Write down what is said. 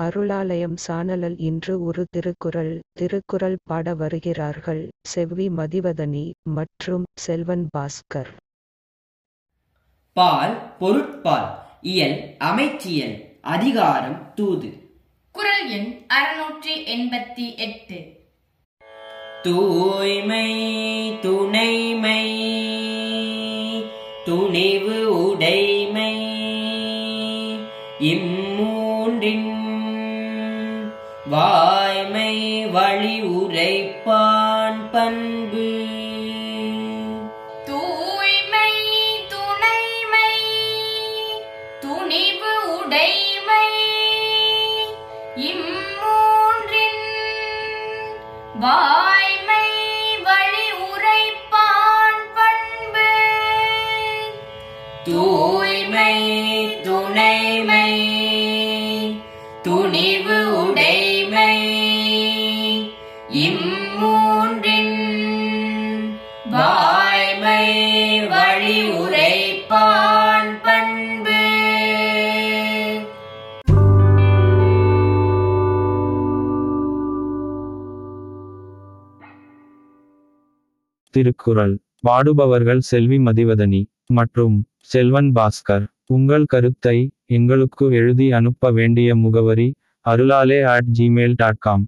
அருளாலயம் சானலில் இன்று ஒரு திருக்குறள். திருக்குறள் பாட வருகிறார்கள். செவ்வி மதிவதனி மற்றும் செல்வன் பாஸ்கர். பால் பொருட்பால் இயல் அமைச்சியல் அதிகாரம் தூது. குரல் எண் அறுநூற்றி எண்பத்தி எட்டு. தூய்மை துணைமை துணிவு உடைமை இம்மூன்றின் வாய்மை வழி உரைப்பான் பண்பு. தூய்மை துணைமை துணிவு உடைமை. இம்மூன்றின் வாய்மை வழி உரைப்பான் பண்பு. தூய்மை துணைமை துணிவு இம்மூன்றின் வாய்மை வழி உரைப்பான் பண்பு. திருக்குறள். பாடுபவர்கள் செல்வி மதிவதனி மற்றும் செல்வன் பாஸ்கர். உங்கள் கருத்தை எங்களுக்கு எழுதி அனுப்ப வேண்டிய முகவரி அருளாலே அட் ஜிமெயில் டாட் காம்